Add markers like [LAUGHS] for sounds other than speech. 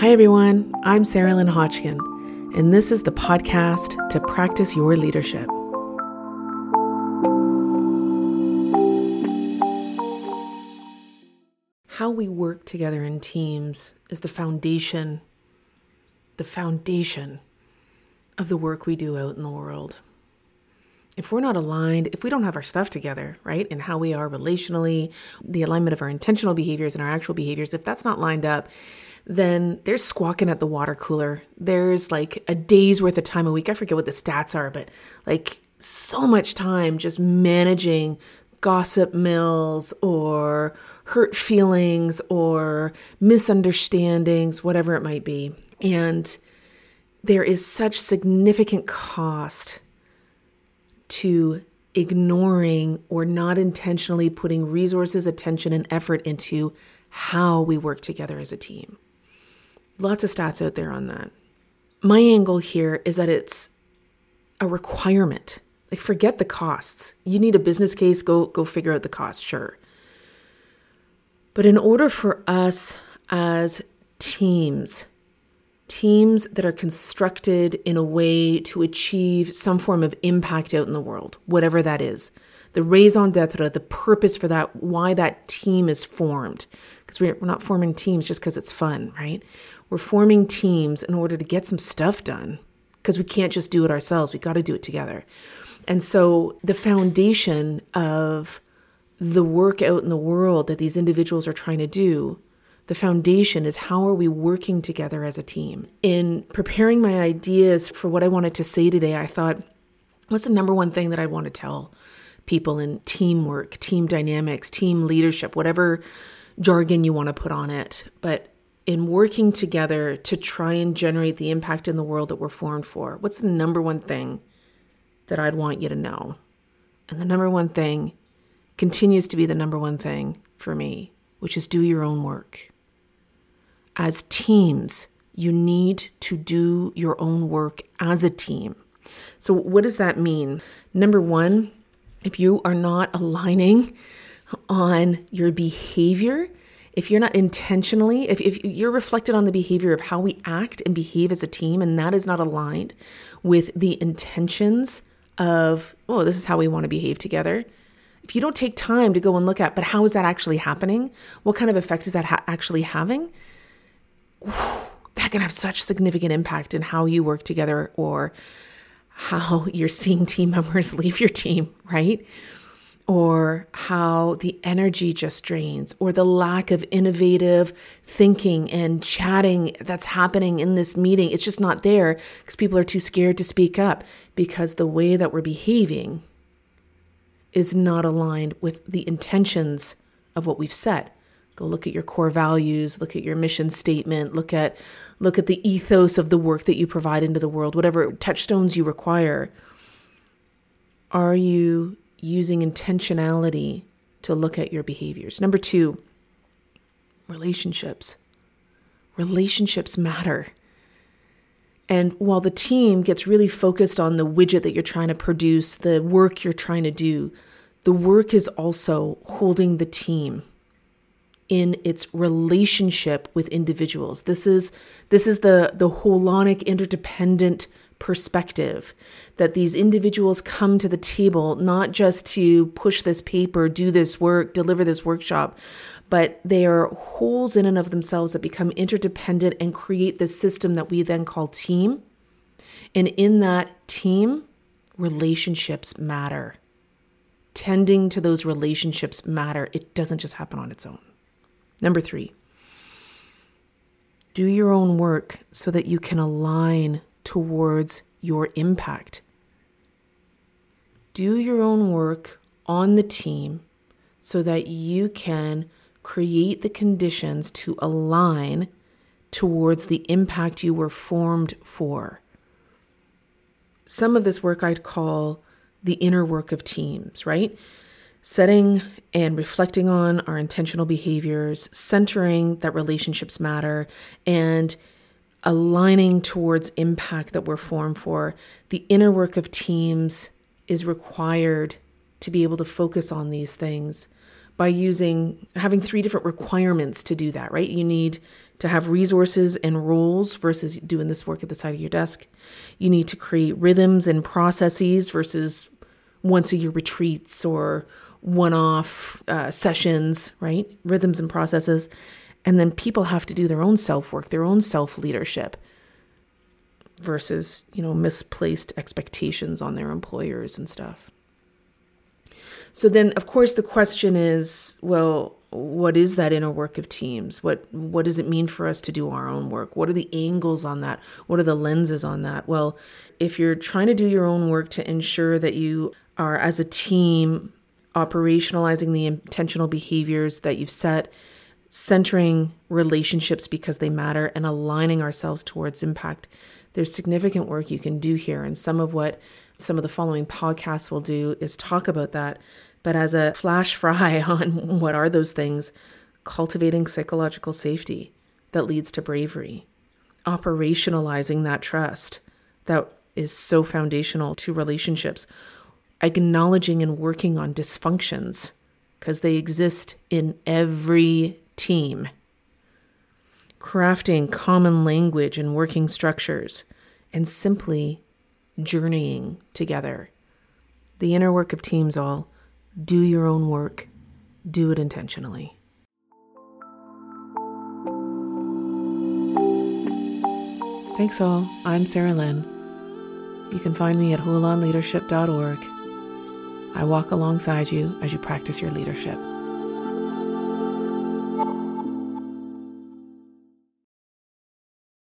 Hi, everyone. I'm Sarah Lynn Hodgkin, and this is the podcast to practice your leadership. How we work together in teams is the foundation, the foundation of the work we do out in the world. If we're not aligned, if we don't have our stuff together, right, and how we are relationally, the alignment of our intentional behaviors and our actual behaviors, if that's not lined up, then there's squawking at the water cooler. There's like a day's worth of time a week. I forget what the stats are, but like so much time just managing gossip mills or hurt feelings or misunderstandings, whatever it might be. And there is such significant cost to ignoring or not intentionally putting resources, attention, and effort into how we work together as a team. Lots of stats out there on that. My angle here is that it's a requirement. Like forget the costs. You need a business case, go go figure out the costs, sure. But in order for us as teams, teams that are constructed in a way to achieve some form of impact out in the world, whatever that is, the raison d'etre, the purpose for that, why that team is formed. Because we're not forming teams just because it's fun, right? We're forming teams in order to get some stuff done because we can't just do it ourselves. We got to do it together. And so the foundation of the work out in the world that these individuals are trying to do, the foundation is how are we working together as a team? In preparing my ideas for what I wanted to say today, I thought, what's the number one thing that I want to tell people in teamwork, team dynamics, team leadership, whatever jargon you want to put on it? But in working together to try and generate the impact in the world that we're formed for? What's the number one thing that I'd want you to know? And the number one thing continues to be the number one thing for me, which is do your own work. As teams, you need to do your own work as a team. So, what does that mean? Number one, if you are not aligning on your behavior if you're not intentionally, if, if you're reflected on the behavior of how we act and behave as a team, and that is not aligned with the intentions of, oh, this is how we want to behave together. If you don't take time to go and look at, but how is that actually happening? What kind of effect is that ha- actually having? That can have such significant impact in how you work together or how you're seeing team [LAUGHS] members leave your team, right? or how the energy just drains, or the lack of innovative thinking and chatting that's happening in this meeting. It's just not there because people are too scared to speak up because the way that we're behaving is not aligned with the intentions of what we've set. Go look at your core values, look at your mission statement, look at look at the ethos of the work that you provide into the world, whatever touchstones you require. Are you using intentionality to look at your behaviors. Number two, relationships. Relationships matter. And while the team gets really focused on the widget that you're trying to produce, the work you're trying to do, the work is also holding the team in its relationship with individuals. This is this is the the holonic interdependent perspective that these individuals come to the table not just to push this paper, do this work, deliver this workshop, but they are wholes in and of themselves that become interdependent and create this system that we then call team. And in that team, relationships matter. Tending to those relationships matter. It doesn't just happen on its own. Number three, do your own work so that you can align towards your impact. Do your own work on the team so that you can create the conditions to align towards the impact you were formed for. Some of this work I'd call the inner work of teams, right? Setting and reflecting on our intentional behaviors, centering that relationships matter, and aligning towards impact that we're formed for. The inner work of teams is required to be able to focus on these things. by using having three different requirements to do that, right? You need to have resources and roles versus doing this work at the side of your desk. You need to create rhythms and processes versus once a year retreats or one off uh, sessions, right? Rhythms and processes. And then people have to do their own self work, their own self leadership versus, you know, misplaced expectations on their employers and stuff. So then, of course, the question is well, what is that inner work of teams? What what does it mean for us to do our own work? What are the angles on that? What are the lenses on that? Well, if you're trying to do your own work to ensure that you are as a team operationalizing the intentional behaviors that you've set, centering relationships because they matter and aligning ourselves towards impact. There's significant work you can do here and some of what some of the following podcasts will do is talk about that but as a flash [LAUGHS] fry on what are those things, cultivating psychological safety that leads to bravery, operationalizing that trust that is so foundational to relationships, acknowledging and working on dysfunctions because they exist in every team, crafting common language and working structures, and simply journeying together. The inner work of teams all do your own work, do it intentionally. Thanks all. I'm Sarah Lynn. You can find me at holonleadership.org. I walk alongside you as you practice your leadership.